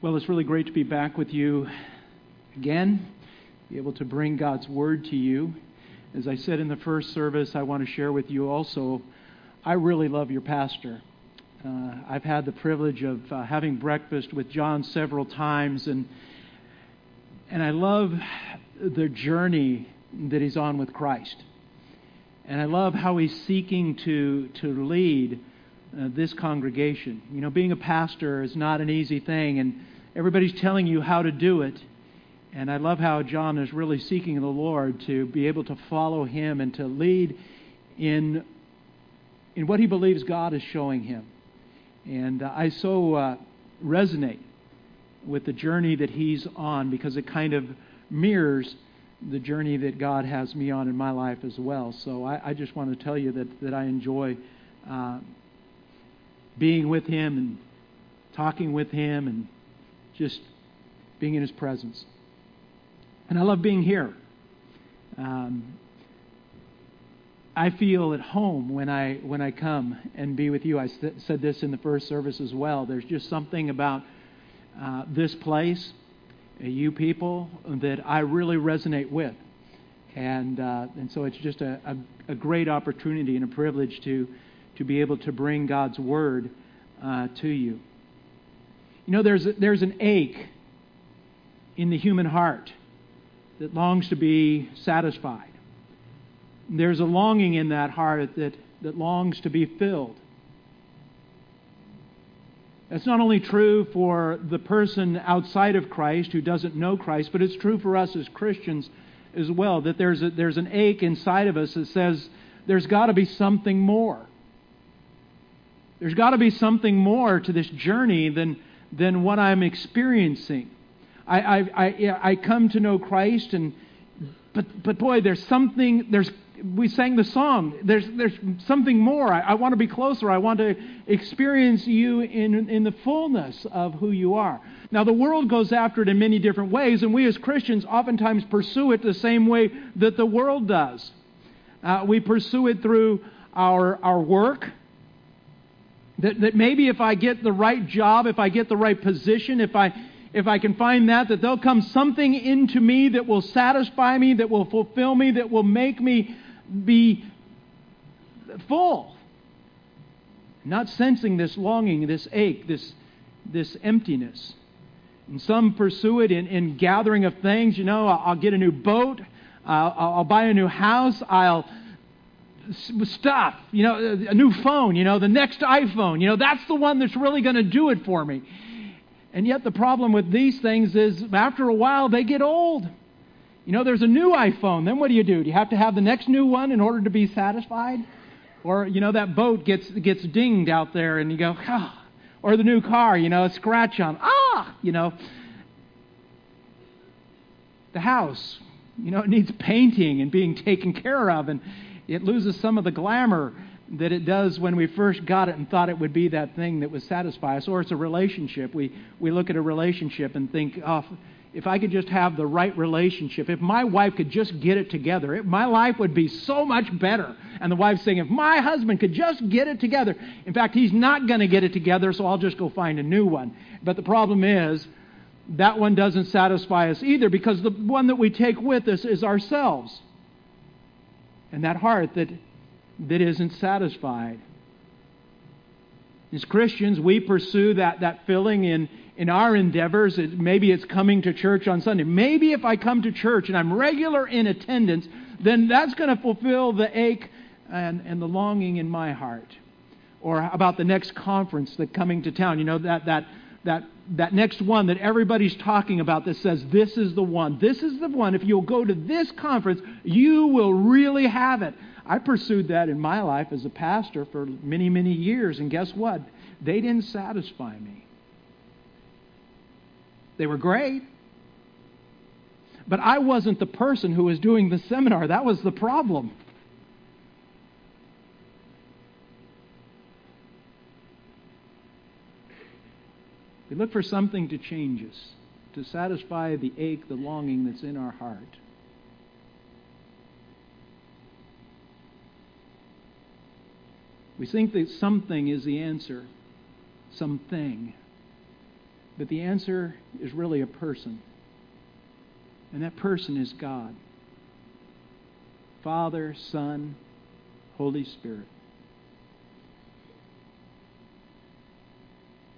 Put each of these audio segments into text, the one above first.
Well, it's really great to be back with you again, be able to bring God's Word to you. As I said in the first service, I want to share with you also, I really love your pastor. Uh, I've had the privilege of uh, having breakfast with John several times, and, and I love the journey that he's on with Christ. And I love how he's seeking to, to lead uh, this congregation. You know, being a pastor is not an easy thing, and everybody's telling you how to do it. And I love how John is really seeking the Lord to be able to follow him and to lead in, in what he believes God is showing him. And uh, I so uh, resonate with the journey that he's on because it kind of mirrors the journey that God has me on in my life as well. So I, I just want to tell you that, that I enjoy uh, being with him and talking with him and just being in his presence. And I love being here. Um, I feel at home when I when I come and be with you. I st- said this in the first service as well. There's just something about uh, this place, uh, you people, that I really resonate with, and uh, and so it's just a, a, a great opportunity and a privilege to to be able to bring God's Word uh, to you. You know, there's, a, there's an ache in the human heart that longs to be satisfied. There's a longing in that heart that, that longs to be filled. That's not only true for the person outside of Christ who doesn't know Christ, but it's true for us as Christians as well. That there's, a, there's an ache inside of us that says there's got to be something more. There's got to be something more to this journey than, than what I'm experiencing. I, I, I, I come to know Christ, and but, but boy, there's something, there's, we sang the song, there's, there's something more. I, I want to be closer. I want to experience you in, in the fullness of who you are. Now, the world goes after it in many different ways, and we as Christians oftentimes pursue it the same way that the world does. Uh, we pursue it through our, our work, that, that maybe if I get the right job, if I get the right position, if I, if I can find that, that there'll come something into me that will satisfy me, that will fulfill me, that will make me be full. Not sensing this longing, this ache, this, this emptiness. And some pursue it in, in gathering of things. You know, I'll, I'll get a new boat, I'll, I'll buy a new house, I'll stuff, you know, a new phone, you know, the next iPhone, you know, that's the one that's really going to do it for me. And yet the problem with these things is after a while they get old. You know, there's a new iPhone. Then what do you do? Do you have to have the next new one in order to be satisfied? Or, you know, that boat gets gets dinged out there and you go, ah. Or the new car, you know, a scratch on, ah, you know. The house, you know, it needs painting and being taken care of. And it loses some of the glamour that it does when we first got it and thought it would be that thing that would satisfy us. Or it's a relationship. We, we look at a relationship and think, oh, if I could just have the right relationship, if my wife could just get it together, it, my life would be so much better. And the wife's saying, if my husband could just get it together, in fact, he's not going to get it together, so I'll just go find a new one. But the problem is, that one doesn't satisfy us either because the one that we take with us is ourselves and that heart that, that isn't satisfied. As Christians, we pursue that, that filling in, in our endeavors. It, maybe it's coming to church on Sunday. Maybe if I come to church and I'm regular in attendance, then that's going to fulfill the ache and, and the longing in my heart. Or about the next conference that coming to town. You know, that, that, that that next one that everybody's talking about that says, This is the one. This is the one. If you'll go to this conference, you will really have it. I pursued that in my life as a pastor for many, many years, and guess what? They didn't satisfy me. They were great. But I wasn't the person who was doing the seminar. That was the problem. We look for something to change us, to satisfy the ache, the longing that's in our heart. We think that something is the answer. Something. But the answer is really a person. And that person is God Father, Son, Holy Spirit.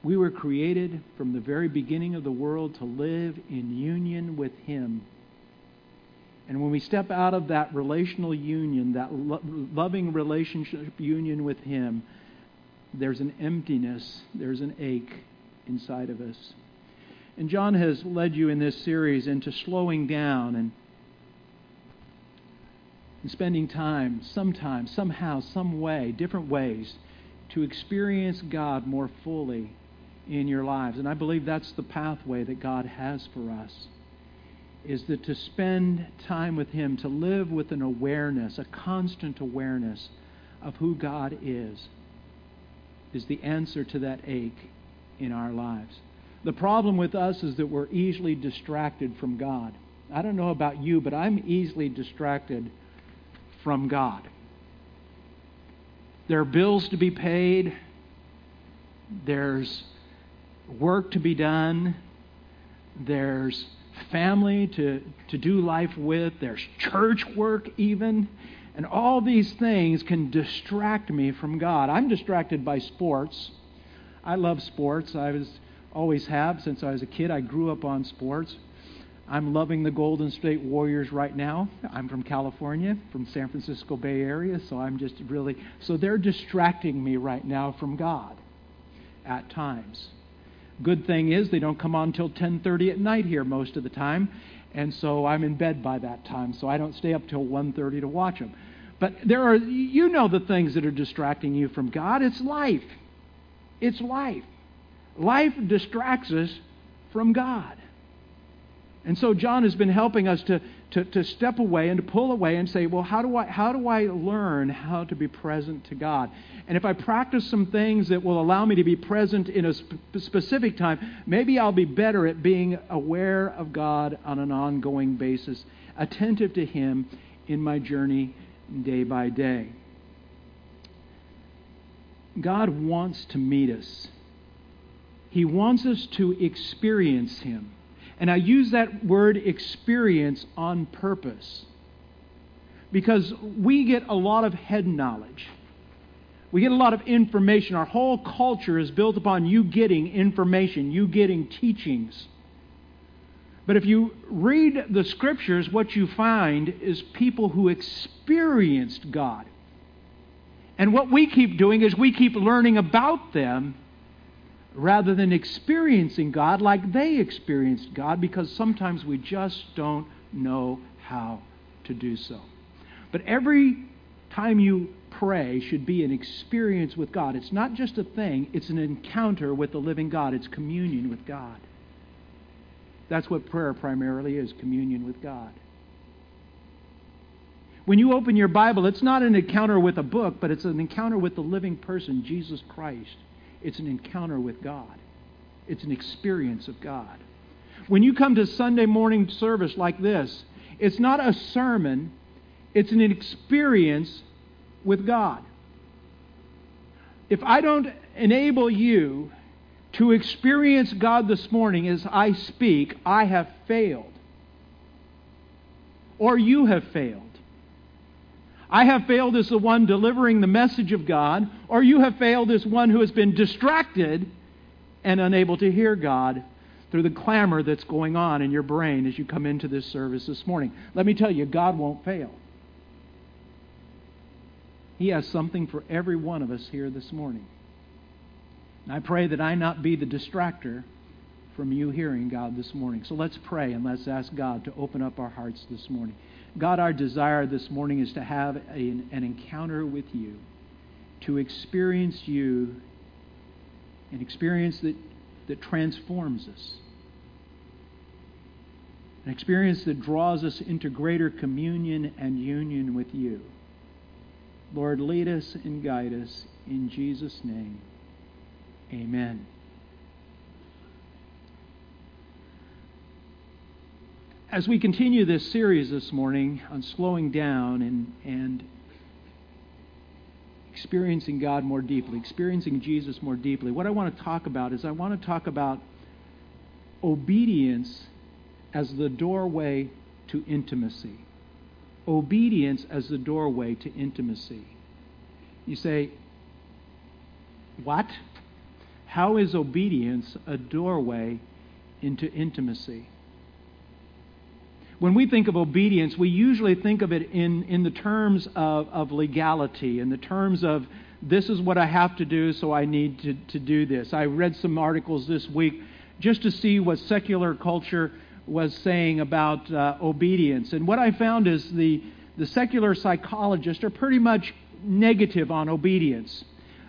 We were created from the very beginning of the world to live in union with Him. And when we step out of that relational union, that lo- loving relationship union with Him, there's an emptiness, there's an ache inside of us. And John has led you in this series into slowing down and, and spending time, sometimes, somehow, some way, different ways, to experience God more fully in your lives. And I believe that's the pathway that God has for us. Is that to spend time with Him, to live with an awareness, a constant awareness of who God is, is the answer to that ache in our lives. The problem with us is that we're easily distracted from God. I don't know about you, but I'm easily distracted from God. There are bills to be paid. There's work to be done, there's family to, to do life with, there's church work even. And all these things can distract me from God. I'm distracted by sports. I love sports. I was always have since I was a kid. I grew up on sports. I'm loving the Golden State Warriors right now. I'm from California, from San Francisco Bay Area, so I'm just really so they're distracting me right now from God at times. Good thing is they don't come on until 10:30 at night here most of the time, and so I'm in bed by that time, so I don't stay up till 1:30 to watch them. But there are you know the things that are distracting you from God. It's life. It's life. Life distracts us from God. And so John has been helping us to, to, to step away and to pull away and say, well, how do, I, how do I learn how to be present to God? And if I practice some things that will allow me to be present in a sp- specific time, maybe I'll be better at being aware of God on an ongoing basis, attentive to Him in my journey day by day. God wants to meet us. He wants us to experience Him. And I use that word experience on purpose because we get a lot of head knowledge. We get a lot of information. Our whole culture is built upon you getting information, you getting teachings. But if you read the scriptures, what you find is people who experienced God. And what we keep doing is we keep learning about them rather than experiencing God like they experienced God because sometimes we just don't know how to do so. But every time you pray should be an experience with God. It's not just a thing, it's an encounter with the living God, it's communion with God. That's what prayer primarily is communion with God. When you open your Bible, it's not an encounter with a book, but it's an encounter with the living person, Jesus Christ. It's an encounter with God, it's an experience of God. When you come to Sunday morning service like this, it's not a sermon, it's an experience with God. If I don't enable you to experience God this morning as I speak, I have failed. Or you have failed. I have failed as the one delivering the message of God, or you have failed as one who has been distracted and unable to hear God through the clamor that's going on in your brain as you come into this service this morning. Let me tell you, God won't fail. He has something for every one of us here this morning. And I pray that I not be the distractor from you hearing God this morning. So let's pray and let's ask God to open up our hearts this morning. God, our desire this morning is to have an encounter with you, to experience you, an experience that, that transforms us, an experience that draws us into greater communion and union with you. Lord, lead us and guide us in Jesus' name. Amen. As we continue this series this morning on slowing down and, and experiencing God more deeply, experiencing Jesus more deeply, what I want to talk about is I want to talk about obedience as the doorway to intimacy. Obedience as the doorway to intimacy. You say, What? How is obedience a doorway into intimacy? When we think of obedience, we usually think of it in, in the terms of, of legality, in the terms of this is what I have to do, so I need to, to do this. I read some articles this week just to see what secular culture was saying about uh, obedience. And what I found is the, the secular psychologists are pretty much negative on obedience.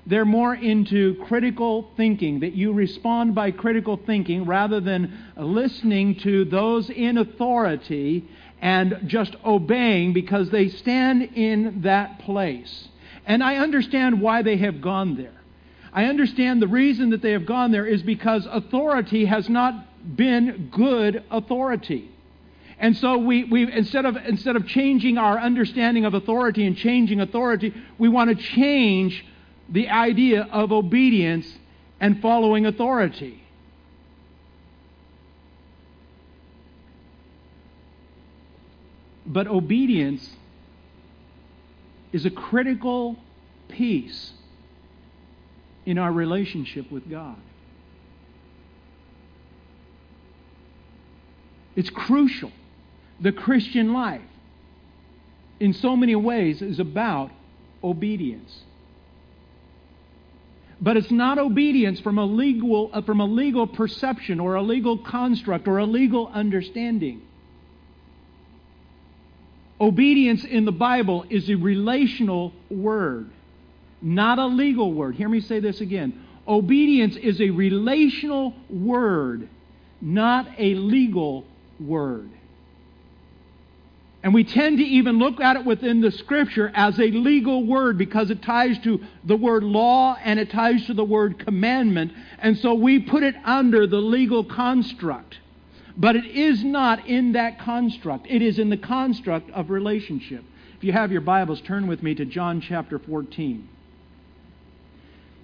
They're more into critical thinking, that you respond by critical thinking rather than listening to those in authority and just obeying because they stand in that place. And I understand why they have gone there. I understand the reason that they have gone there is because authority has not been good authority. And so we, we instead of instead of changing our understanding of authority and changing authority, we want to change the idea of obedience and following authority. But obedience is a critical piece in our relationship with God. It's crucial. The Christian life, in so many ways, is about obedience. But it's not obedience from a legal, uh, from a legal perception or a legal construct or a legal understanding. Obedience in the Bible is a relational word, not a legal word. Hear me say this again. Obedience is a relational word, not a legal word. And we tend to even look at it within the Scripture as a legal word because it ties to the word law and it ties to the word commandment. And so we put it under the legal construct. But it is not in that construct, it is in the construct of relationship. If you have your Bibles, turn with me to John chapter 14.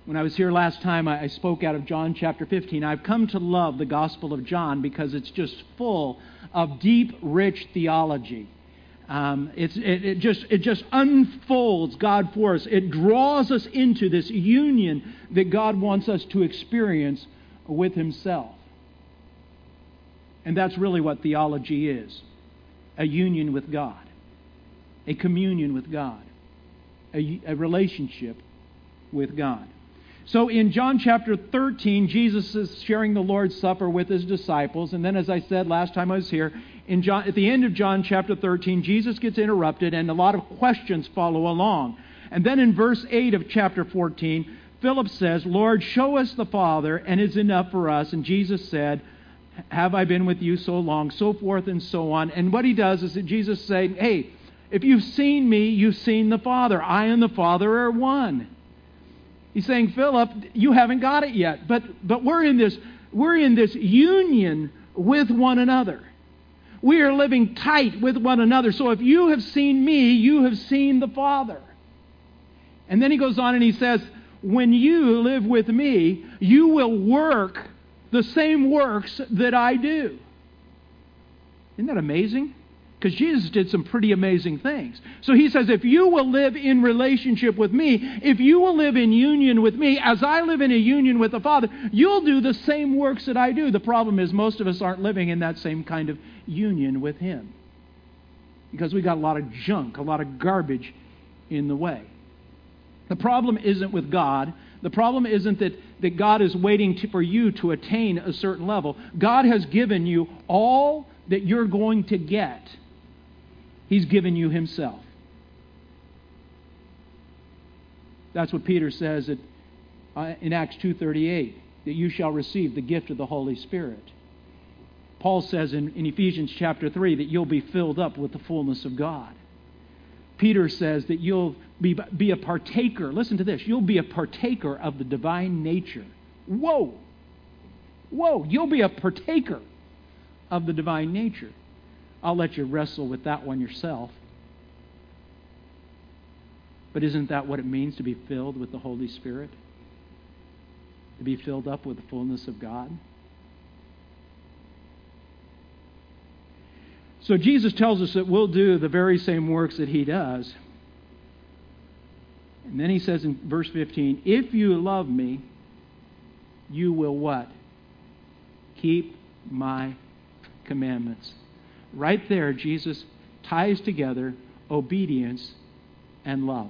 When I was here last time, I spoke out of John chapter 15. I've come to love the Gospel of John because it's just full of deep, rich theology. Um, it, it, just, it just unfolds God for us. It draws us into this union that God wants us to experience with Himself. And that's really what theology is a union with God, a communion with God, a, a relationship with God. So in John chapter 13, Jesus is sharing the Lord's Supper with his disciples. And then, as I said last time I was here, in John, at the end of John chapter 13, Jesus gets interrupted and a lot of questions follow along. And then in verse 8 of chapter 14, Philip says, Lord, show us the Father, and it's enough for us. And Jesus said, Have I been with you so long? So forth and so on. And what he does is that Jesus saying, Hey, if you've seen me, you've seen the Father. I and the Father are one. He's saying, Philip, you haven't got it yet. But, but we're, in this, we're in this union with one another. We are living tight with one another. So if you have seen me, you have seen the Father. And then he goes on and he says, When you live with me, you will work the same works that I do. Isn't that amazing? Because Jesus did some pretty amazing things. So he says, if you will live in relationship with me, if you will live in union with me, as I live in a union with the Father, you'll do the same works that I do. The problem is, most of us aren't living in that same kind of union with Him. Because we got a lot of junk, a lot of garbage in the way. The problem isn't with God. The problem isn't that, that God is waiting to, for you to attain a certain level. God has given you all that you're going to get He's given you Himself. That's what Peter says at, uh, in Acts 2.38, that you shall receive the gift of the Holy Spirit. Paul says in, in Ephesians chapter 3 that you'll be filled up with the fullness of God. Peter says that you'll be, be a partaker. Listen to this. You'll be a partaker of the divine nature. Whoa! Whoa! You'll be a partaker of the divine nature. I'll let you wrestle with that one yourself. But isn't that what it means to be filled with the Holy Spirit? To be filled up with the fullness of God? So Jesus tells us that we'll do the very same works that he does. And then he says in verse 15, If you love me, you will what? Keep my commandments. Right there, Jesus ties together obedience and love.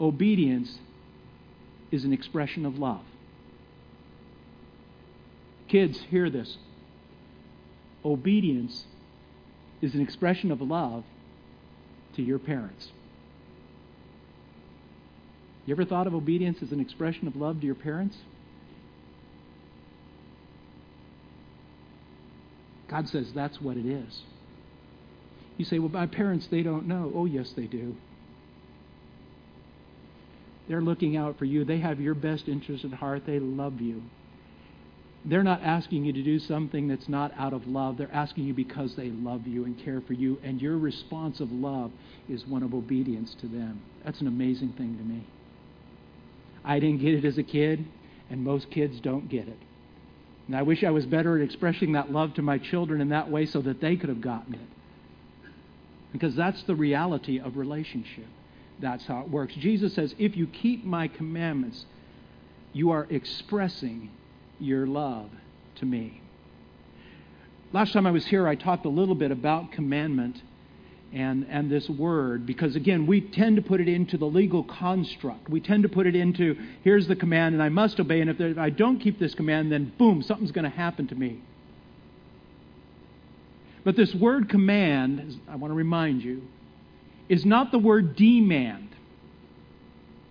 Obedience is an expression of love. Kids, hear this. Obedience is an expression of love to your parents. You ever thought of obedience as an expression of love to your parents? God says that's what it is. You say, well, my parents, they don't know. Oh, yes, they do. They're looking out for you. They have your best interest at heart. They love you. They're not asking you to do something that's not out of love. They're asking you because they love you and care for you. And your response of love is one of obedience to them. That's an amazing thing to me. I didn't get it as a kid, and most kids don't get it. And I wish I was better at expressing that love to my children in that way so that they could have gotten it. Because that's the reality of relationship. That's how it works. Jesus says, If you keep my commandments, you are expressing your love to me. Last time I was here, I talked a little bit about commandment and, and this word because, again, we tend to put it into the legal construct. We tend to put it into here's the command and I must obey, and if, there, if I don't keep this command, then boom, something's going to happen to me. But this word command, I want to remind you, is not the word demand.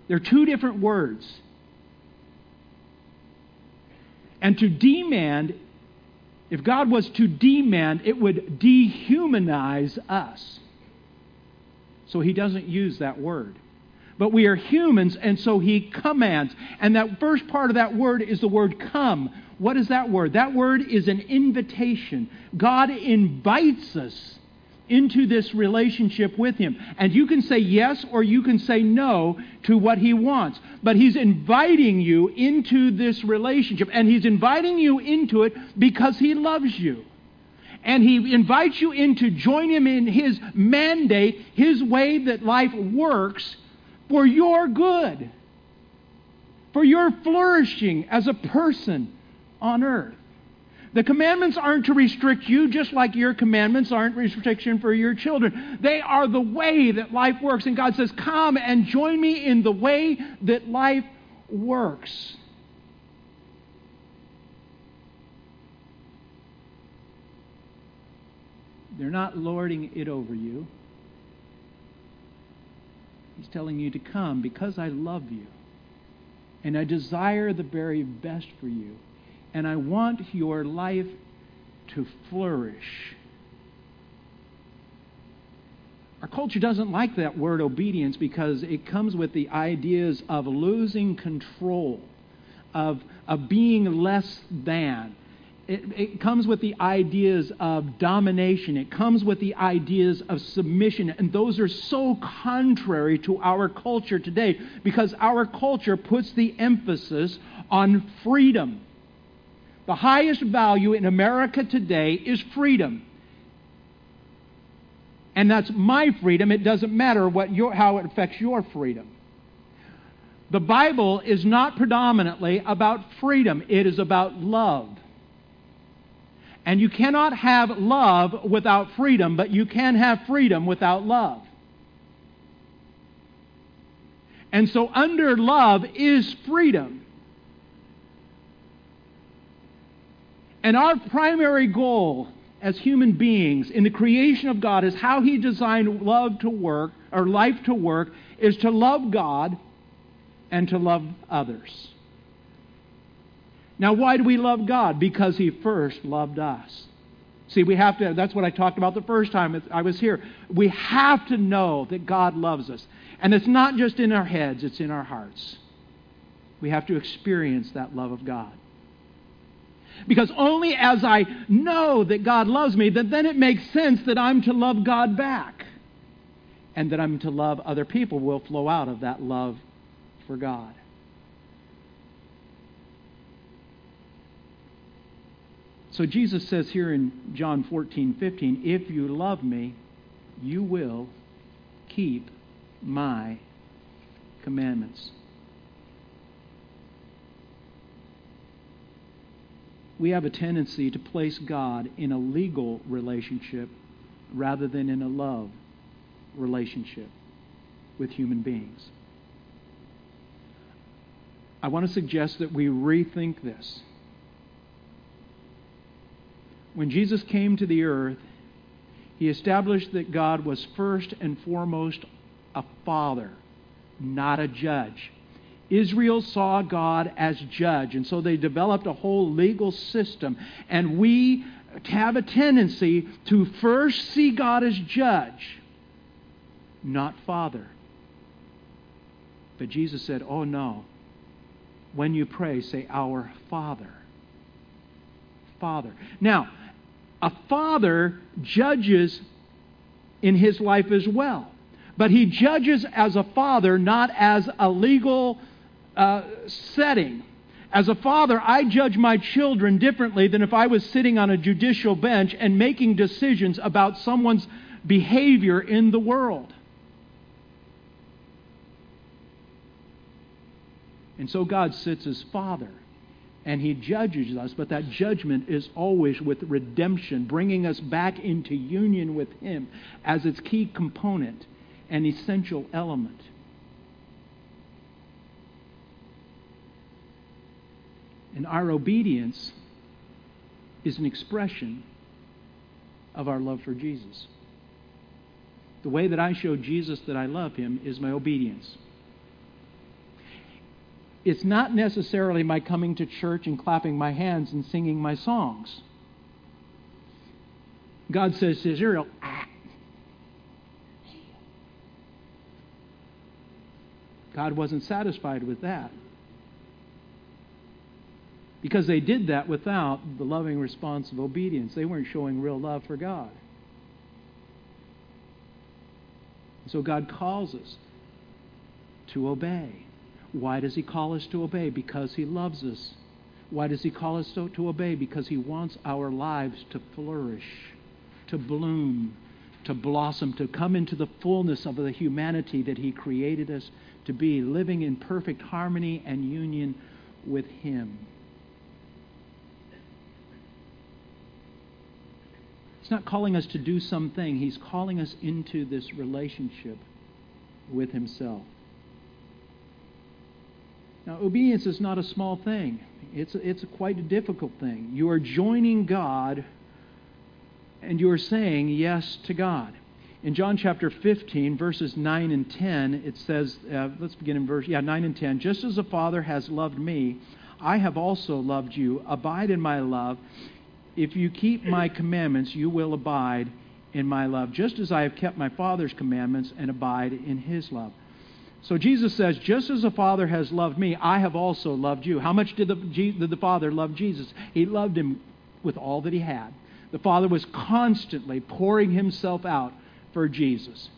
They're two different words. And to demand, if God was to demand, it would dehumanize us. So he doesn't use that word. But we are humans, and so he commands. And that first part of that word is the word come. What is that word? That word is an invitation. God invites us into this relationship with Him. And you can say yes or you can say no to what He wants. But He's inviting you into this relationship. And He's inviting you into it because He loves you. And He invites you in to join Him in His mandate, His way that life works for your good, for your flourishing as a person on earth. The commandments aren't to restrict you, just like your commandments aren't restriction for your children. They are the way that life works. And God says, Come and join me in the way that life works. They're not lording it over you. He's telling you to come because I love you. And I desire the very best for you and I want your life to flourish. Our culture doesn't like that word obedience because it comes with the ideas of losing control, of, of being less than. It, it, comes with the ideas of domination. It comes with the ideas of submission. And those are so contrary to our culture today because our culture puts the emphasis on freedom. The highest value in America today is freedom. And that's my freedom. It doesn't matter what your, how it affects your freedom. The Bible is not predominantly about freedom, it is about love. And you cannot have love without freedom, but you can have freedom without love. And so, under love is freedom. And our primary goal as human beings in the creation of God is how He designed love to work, or life to work, is to love God and to love others. Now, why do we love God? Because He first loved us. See, we have to, that's what I talked about the first time I was here. We have to know that God loves us. And it's not just in our heads, it's in our hearts. We have to experience that love of God. Because only as I know that God loves me, that then it makes sense that I'm to love God back. And that I'm to love other people will flow out of that love for God. So Jesus says here in John 14, 15, if you love me, you will keep my commandments. We have a tendency to place God in a legal relationship rather than in a love relationship with human beings. I want to suggest that we rethink this. When Jesus came to the earth, he established that God was first and foremost a father, not a judge. Israel saw God as judge, and so they developed a whole legal system. And we have a tendency to first see God as judge, not father. But Jesus said, Oh no. When you pray, say, Our Father. Father. Now, a father judges in his life as well. But he judges as a father, not as a legal uh, setting. As a father, I judge my children differently than if I was sitting on a judicial bench and making decisions about someone's behavior in the world. And so God sits as Father and He judges us, but that judgment is always with redemption, bringing us back into union with Him as its key component and essential element. And our obedience is an expression of our love for Jesus. The way that I show Jesus that I love him is my obedience it's not necessarily my coming to church and clapping my hands and singing my songs. God says to Israel, ah. God wasn't satisfied with that. Because they did that without the loving response of obedience. They weren't showing real love for God. So God calls us to obey. Why does he call us to obey? Because he loves us. Why does he call us to, to obey? Because he wants our lives to flourish, to bloom, to blossom, to come into the fullness of the humanity that he created us to be, living in perfect harmony and union with him. He's not calling us to do something, he's calling us into this relationship with himself. Now, obedience is not a small thing, it's, it's quite a difficult thing. You are joining God and you are saying yes to God. In John chapter 15, verses 9 and 10, it says, uh, let's begin in verse, yeah, 9 and 10. Just as the Father has loved me, I have also loved you. Abide in my love. If you keep my commandments, you will abide in my love, just as I have kept my Father's commandments and abide in his love. So Jesus says, just as the Father has loved me, I have also loved you. How much did the, did the Father love Jesus? He loved him with all that he had. The Father was constantly pouring himself out for Jesus.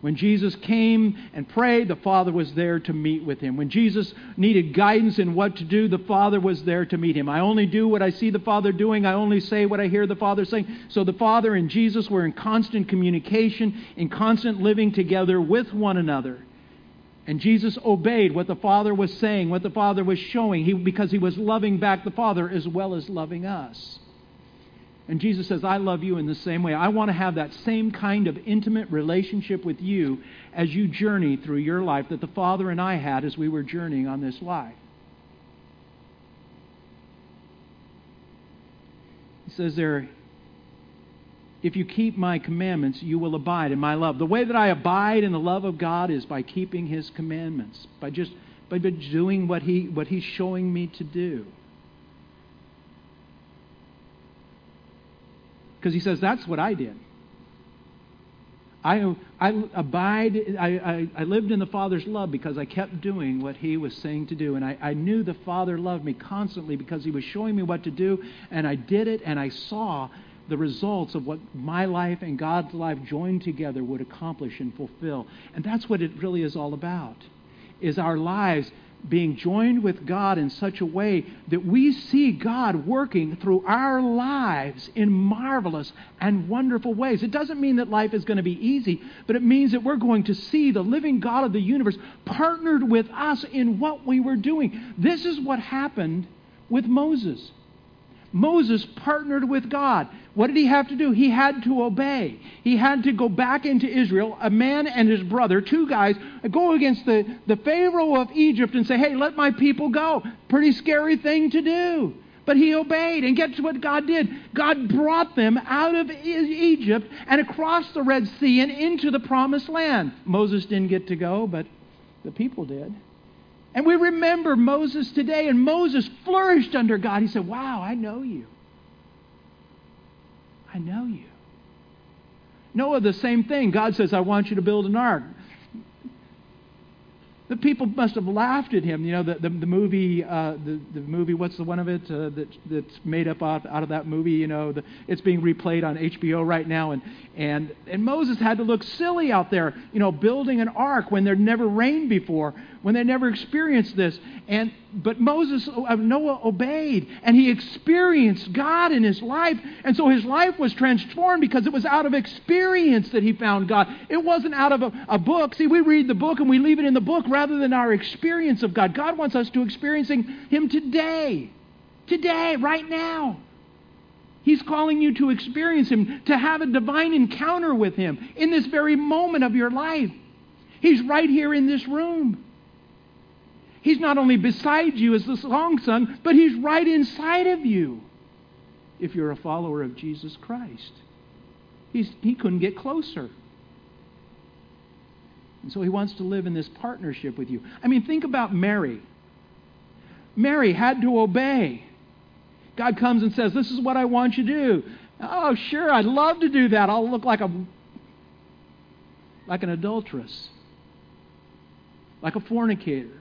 When Jesus came and prayed, the Father was there to meet with him. When Jesus needed guidance in what to do, the Father was there to meet him. I only do what I see the Father doing, I only say what I hear the Father saying. So the Father and Jesus were in constant communication, in constant living together with one another. And Jesus obeyed what the Father was saying, what the Father was showing, he, because he was loving back the Father as well as loving us. And Jesus says, I love you in the same way. I want to have that same kind of intimate relationship with you as you journey through your life that the Father and I had as we were journeying on this life. He says there, if you keep my commandments, you will abide in my love. The way that I abide in the love of God is by keeping his commandments, by just by doing what he what he's showing me to do. Because he says that's what I did. I, I abide, I, I, I, lived in the Father's love because I kept doing what He was saying to do. And I, I knew the Father loved me constantly because He was showing me what to do. And I did it, and I saw the results of what my life and God's life joined together would accomplish and fulfill. And that's what it really is all about. Is our lives being joined with God in such a way that we see God working through our lives in marvelous and wonderful ways. It doesn't mean that life is going to be easy, but it means that we're going to see the living God of the universe partnered with us in what we were doing. This is what happened with Moses. Moses partnered with God. What did he have to do? He had to obey. He had to go back into Israel, a man and his brother, two guys, go against the, the Pharaoh of Egypt and say, hey, let my people go. Pretty scary thing to do. But he obeyed. And guess what God did? God brought them out of Egypt and across the Red Sea and into the promised land. Moses didn't get to go, but the people did. And we remember Moses today, and Moses flourished under God. He said, Wow, I know you. I know you. Noah, the same thing. God says, I want you to build an ark. The people must have laughed at him. You know, the, the, the movie, uh, the, the movie, what's the one of it uh, that, that's made up out, out of that movie? You know, the, it's being replayed on HBO right now. And, and, and Moses had to look silly out there, you know, building an ark when there'd never rained before when they never experienced this. And but Moses, uh, Noah obeyed, and he experienced God in his life, and so his life was transformed because it was out of experience that he found God. It wasn't out of a, a book. See, we read the book and we leave it in the book rather than our experience of God. God wants us to experiencing Him today, today, right now. He's calling you to experience Him, to have a divine encounter with Him in this very moment of your life. He's right here in this room. He's not only beside you as the song sung, but He's right inside of you if you're a follower of Jesus Christ. He's, he couldn't get closer. And so He wants to live in this partnership with you. I mean, think about Mary. Mary had to obey. God comes and says, This is what I want you to do. Oh, sure, I'd love to do that. I'll look like a like an adulteress, like a fornicator.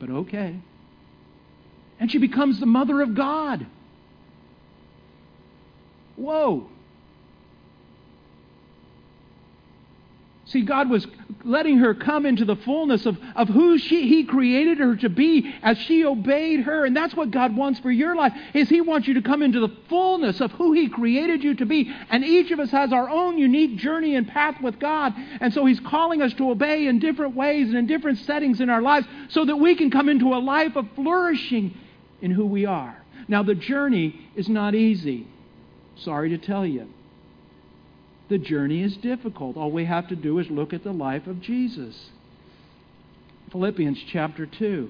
But okay. And she becomes the mother of God. Whoa. See, God was letting her come into the fullness of, of who she, He created her to be as she obeyed her. And that's what God wants for your life, is He wants you to come into the fullness of who He created you to be. And each of us has our own unique journey and path with God. And so He's calling us to obey in different ways and in different settings in our lives so that we can come into a life of flourishing in who we are. Now, the journey is not easy. Sorry to tell you. The journey is difficult. All we have to do is look at the life of Jesus. Philippians chapter 2.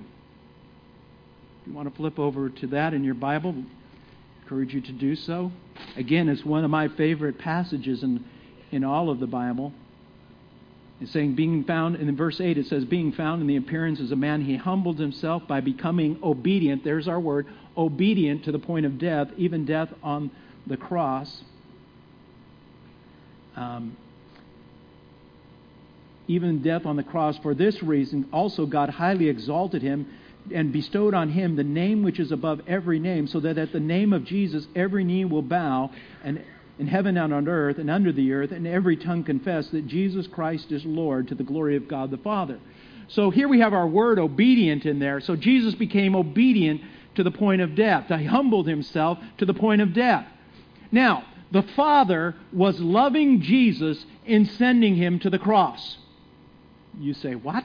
If you want to flip over to that in your Bible, I encourage you to do so. Again, it's one of my favorite passages in, in all of the Bible. It's saying, being found, in verse 8, it says, being found in the appearance as a man, he humbled himself by becoming obedient. There's our word, obedient to the point of death, even death on the cross. Um, even death on the cross. For this reason, also God highly exalted him and bestowed on him the name which is above every name, so that at the name of Jesus every knee will bow, and in heaven and on earth and under the earth, and every tongue confess that Jesus Christ is Lord to the glory of God the Father. So here we have our word obedient in there. So Jesus became obedient to the point of death. He humbled himself to the point of death. Now, the Father was loving Jesus in sending him to the cross. You say, What?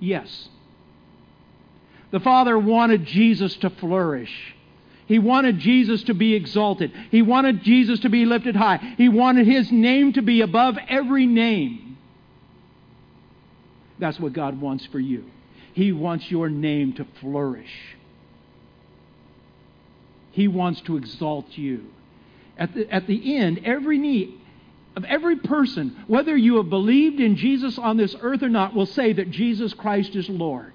Yes. The Father wanted Jesus to flourish. He wanted Jesus to be exalted. He wanted Jesus to be lifted high. He wanted his name to be above every name. That's what God wants for you. He wants your name to flourish. He wants to exalt you. At the, at the end, every knee of every person, whether you have believed in Jesus on this earth or not, will say that Jesus Christ is Lord.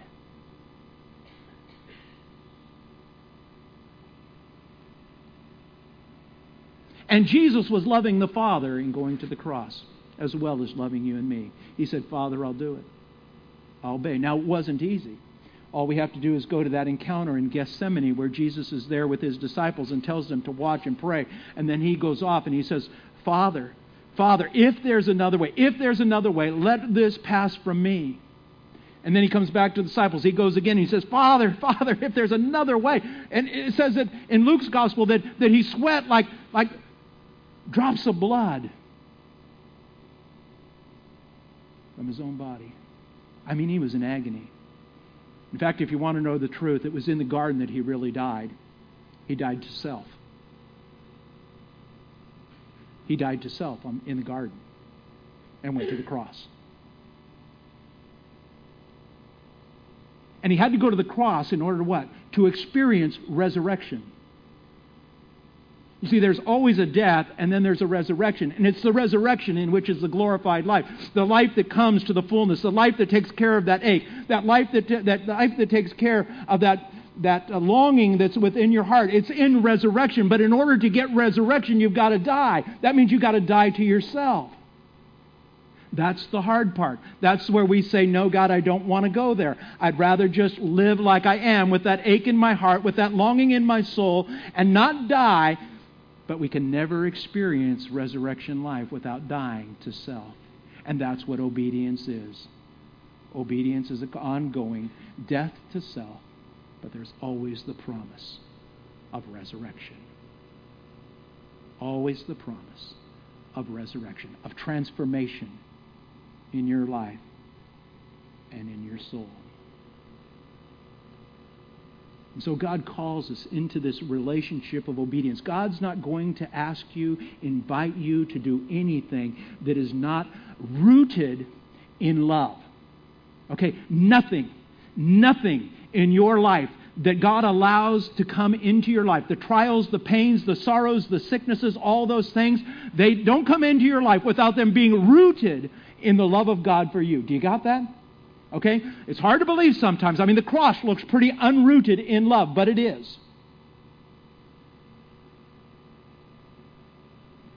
And Jesus was loving the Father in going to the cross, as well as loving you and me. He said, Father, I'll do it. I'll obey. Now, it wasn't easy. All we have to do is go to that encounter in Gethsemane where Jesus is there with his disciples and tells them to watch and pray. And then he goes off and he says, Father, Father, if there's another way, if there's another way, let this pass from me. And then he comes back to the disciples. He goes again. He says, Father, Father, if there's another way. And it says that in Luke's gospel that, that he sweat like, like drops of blood from his own body. I mean, he was in agony. In fact, if you want to know the truth, it was in the garden that he really died. He died to self. He died to self um, in the garden and went to the cross. And he had to go to the cross in order to what? To experience resurrection. You see, there's always a death, and then there's a resurrection. And it's the resurrection in which is the glorified life. The life that comes to the fullness, the life that takes care of that ache, that life that, that life that takes care of that, that longing that's within your heart. It's in resurrection. But in order to get resurrection, you've got to die. That means you've got to die to yourself. That's the hard part. That's where we say, No, God, I don't want to go there. I'd rather just live like I am with that ache in my heart, with that longing in my soul, and not die. But we can never experience resurrection life without dying to self. And that's what obedience is. Obedience is an ongoing death to self, but there's always the promise of resurrection. Always the promise of resurrection, of transformation in your life and in your soul. And so God calls us into this relationship of obedience. God's not going to ask you, invite you to do anything that is not rooted in love. Okay? Nothing, nothing in your life that God allows to come into your life, the trials, the pains, the sorrows, the sicknesses, all those things, they don't come into your life without them being rooted in the love of God for you. Do you got that? Okay? It's hard to believe sometimes. I mean, the cross looks pretty unrooted in love, but it is.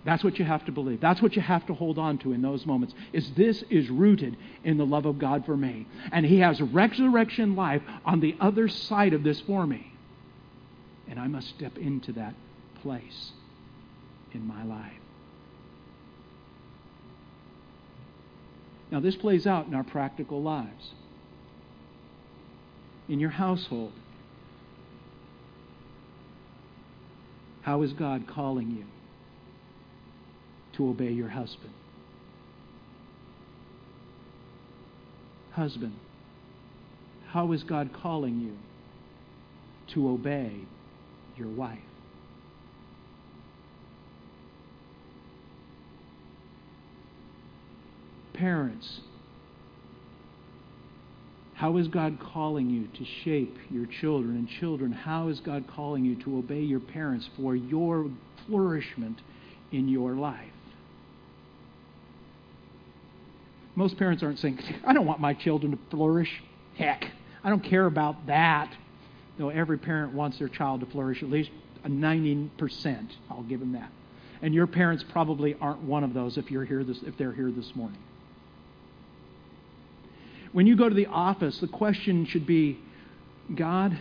That's what you have to believe. That's what you have to hold on to in those moments. Is this is rooted in the love of God for me. And he has resurrection life on the other side of this for me. And I must step into that place in my life. Now, this plays out in our practical lives. In your household, how is God calling you to obey your husband? Husband, how is God calling you to obey your wife? Parents, how is God calling you to shape your children? And children, how is God calling you to obey your parents for your flourishment in your life? Most parents aren't saying, I don't want my children to flourish. Heck, I don't care about that. Though every parent wants their child to flourish, at least a 90%. I'll give them that. And your parents probably aren't one of those if you're here this, if they're here this morning. When you go to the office, the question should be God,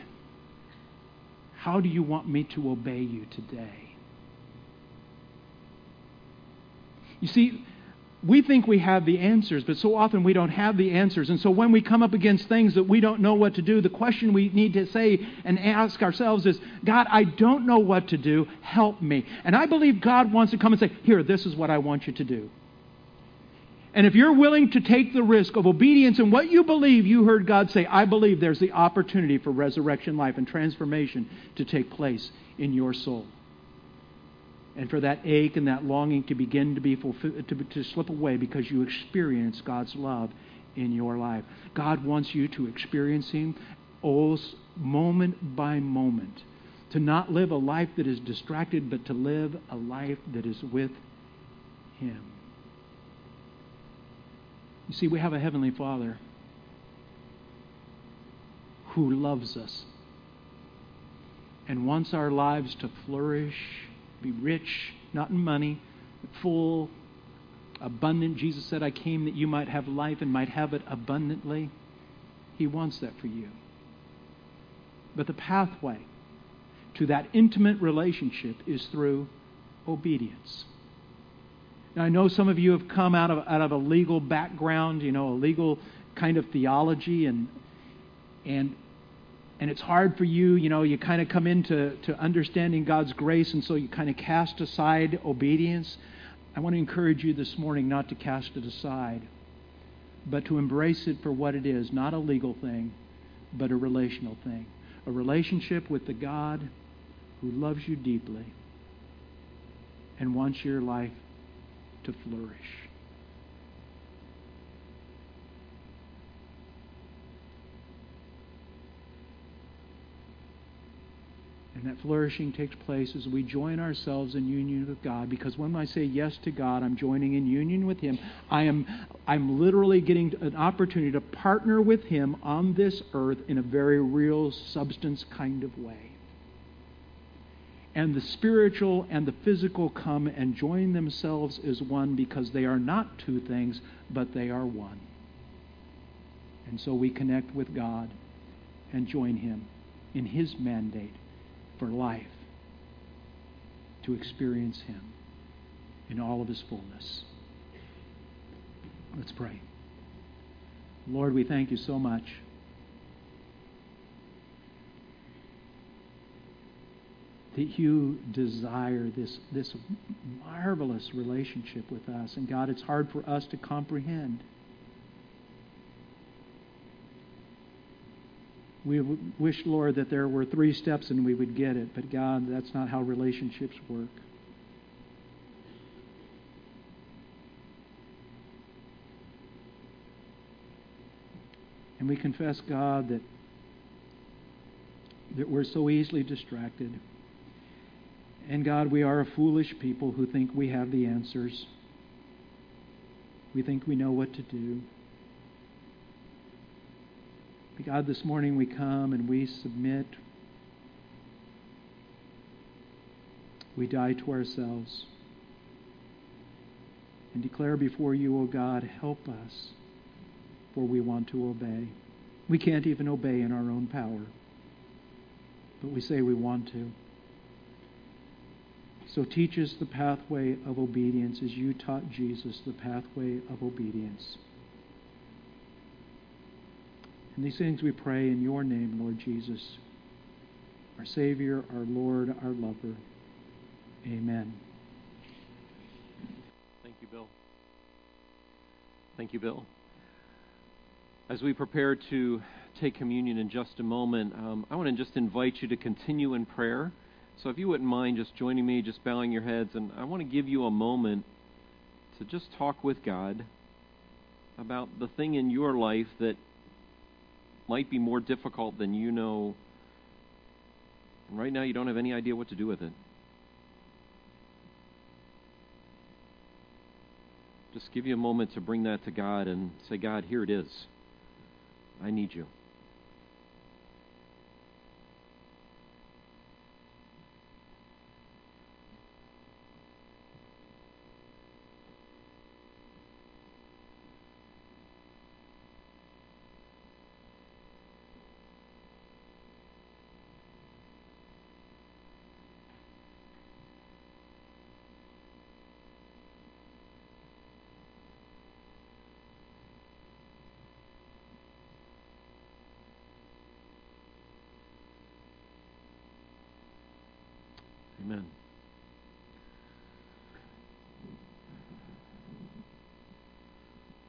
how do you want me to obey you today? You see, we think we have the answers, but so often we don't have the answers. And so when we come up against things that we don't know what to do, the question we need to say and ask ourselves is God, I don't know what to do. Help me. And I believe God wants to come and say, Here, this is what I want you to do. And if you're willing to take the risk of obedience in what you believe, you heard God say, I believe there's the opportunity for resurrection life and transformation to take place in your soul. And for that ache and that longing to begin to be fulfilled, to, to slip away because you experience God's love in your life. God wants you to experience Him moment by moment. To not live a life that is distracted, but to live a life that is with Him. You see, we have a Heavenly Father who loves us and wants our lives to flourish, be rich, not in money, but full, abundant. Jesus said, I came that you might have life and might have it abundantly. He wants that for you. But the pathway to that intimate relationship is through obedience. I know some of you have come out of, out of a legal background, you know, a legal kind of theology, and, and, and it's hard for you, you know, you kind of come into to understanding God's grace, and so you kind of cast aside obedience. I want to encourage you this morning not to cast it aside, but to embrace it for what it is not a legal thing, but a relational thing. A relationship with the God who loves you deeply and wants your life to flourish. And that flourishing takes place as we join ourselves in union with God. Because when I say yes to God, I'm joining in union with Him. I am I'm literally getting an opportunity to partner with Him on this earth in a very real substance kind of way and the spiritual and the physical come and join themselves as one because they are not two things, but they are one. And so we connect with God and join Him in His mandate for life to experience Him in all of His fullness. Let's pray. Lord, we thank you so much that you desire this, this marvelous relationship with us. And God, it's hard for us to comprehend. We wish, Lord, that there were three steps and we would get it. But God, that's not how relationships work. And we confess, God, that, that we're so easily distracted. And God, we are a foolish people who think we have the answers. We think we know what to do. But God, this morning we come and we submit. We die to ourselves and declare before you, O oh God, help us, for we want to obey. We can't even obey in our own power, but we say we want to. So teach us the pathway of obedience as you taught Jesus the pathway of obedience. And these things we pray in your name, Lord Jesus, our Savior, our Lord, our lover. Amen. Thank you, Bill. Thank you, Bill. As we prepare to take communion in just a moment, um, I want to just invite you to continue in prayer. So if you wouldn't mind just joining me, just bowing your heads, and I want to give you a moment to just talk with God about the thing in your life that might be more difficult than you know. And right now, you don't have any idea what to do with it. Just give you a moment to bring that to God and say, God, here it is. I need you.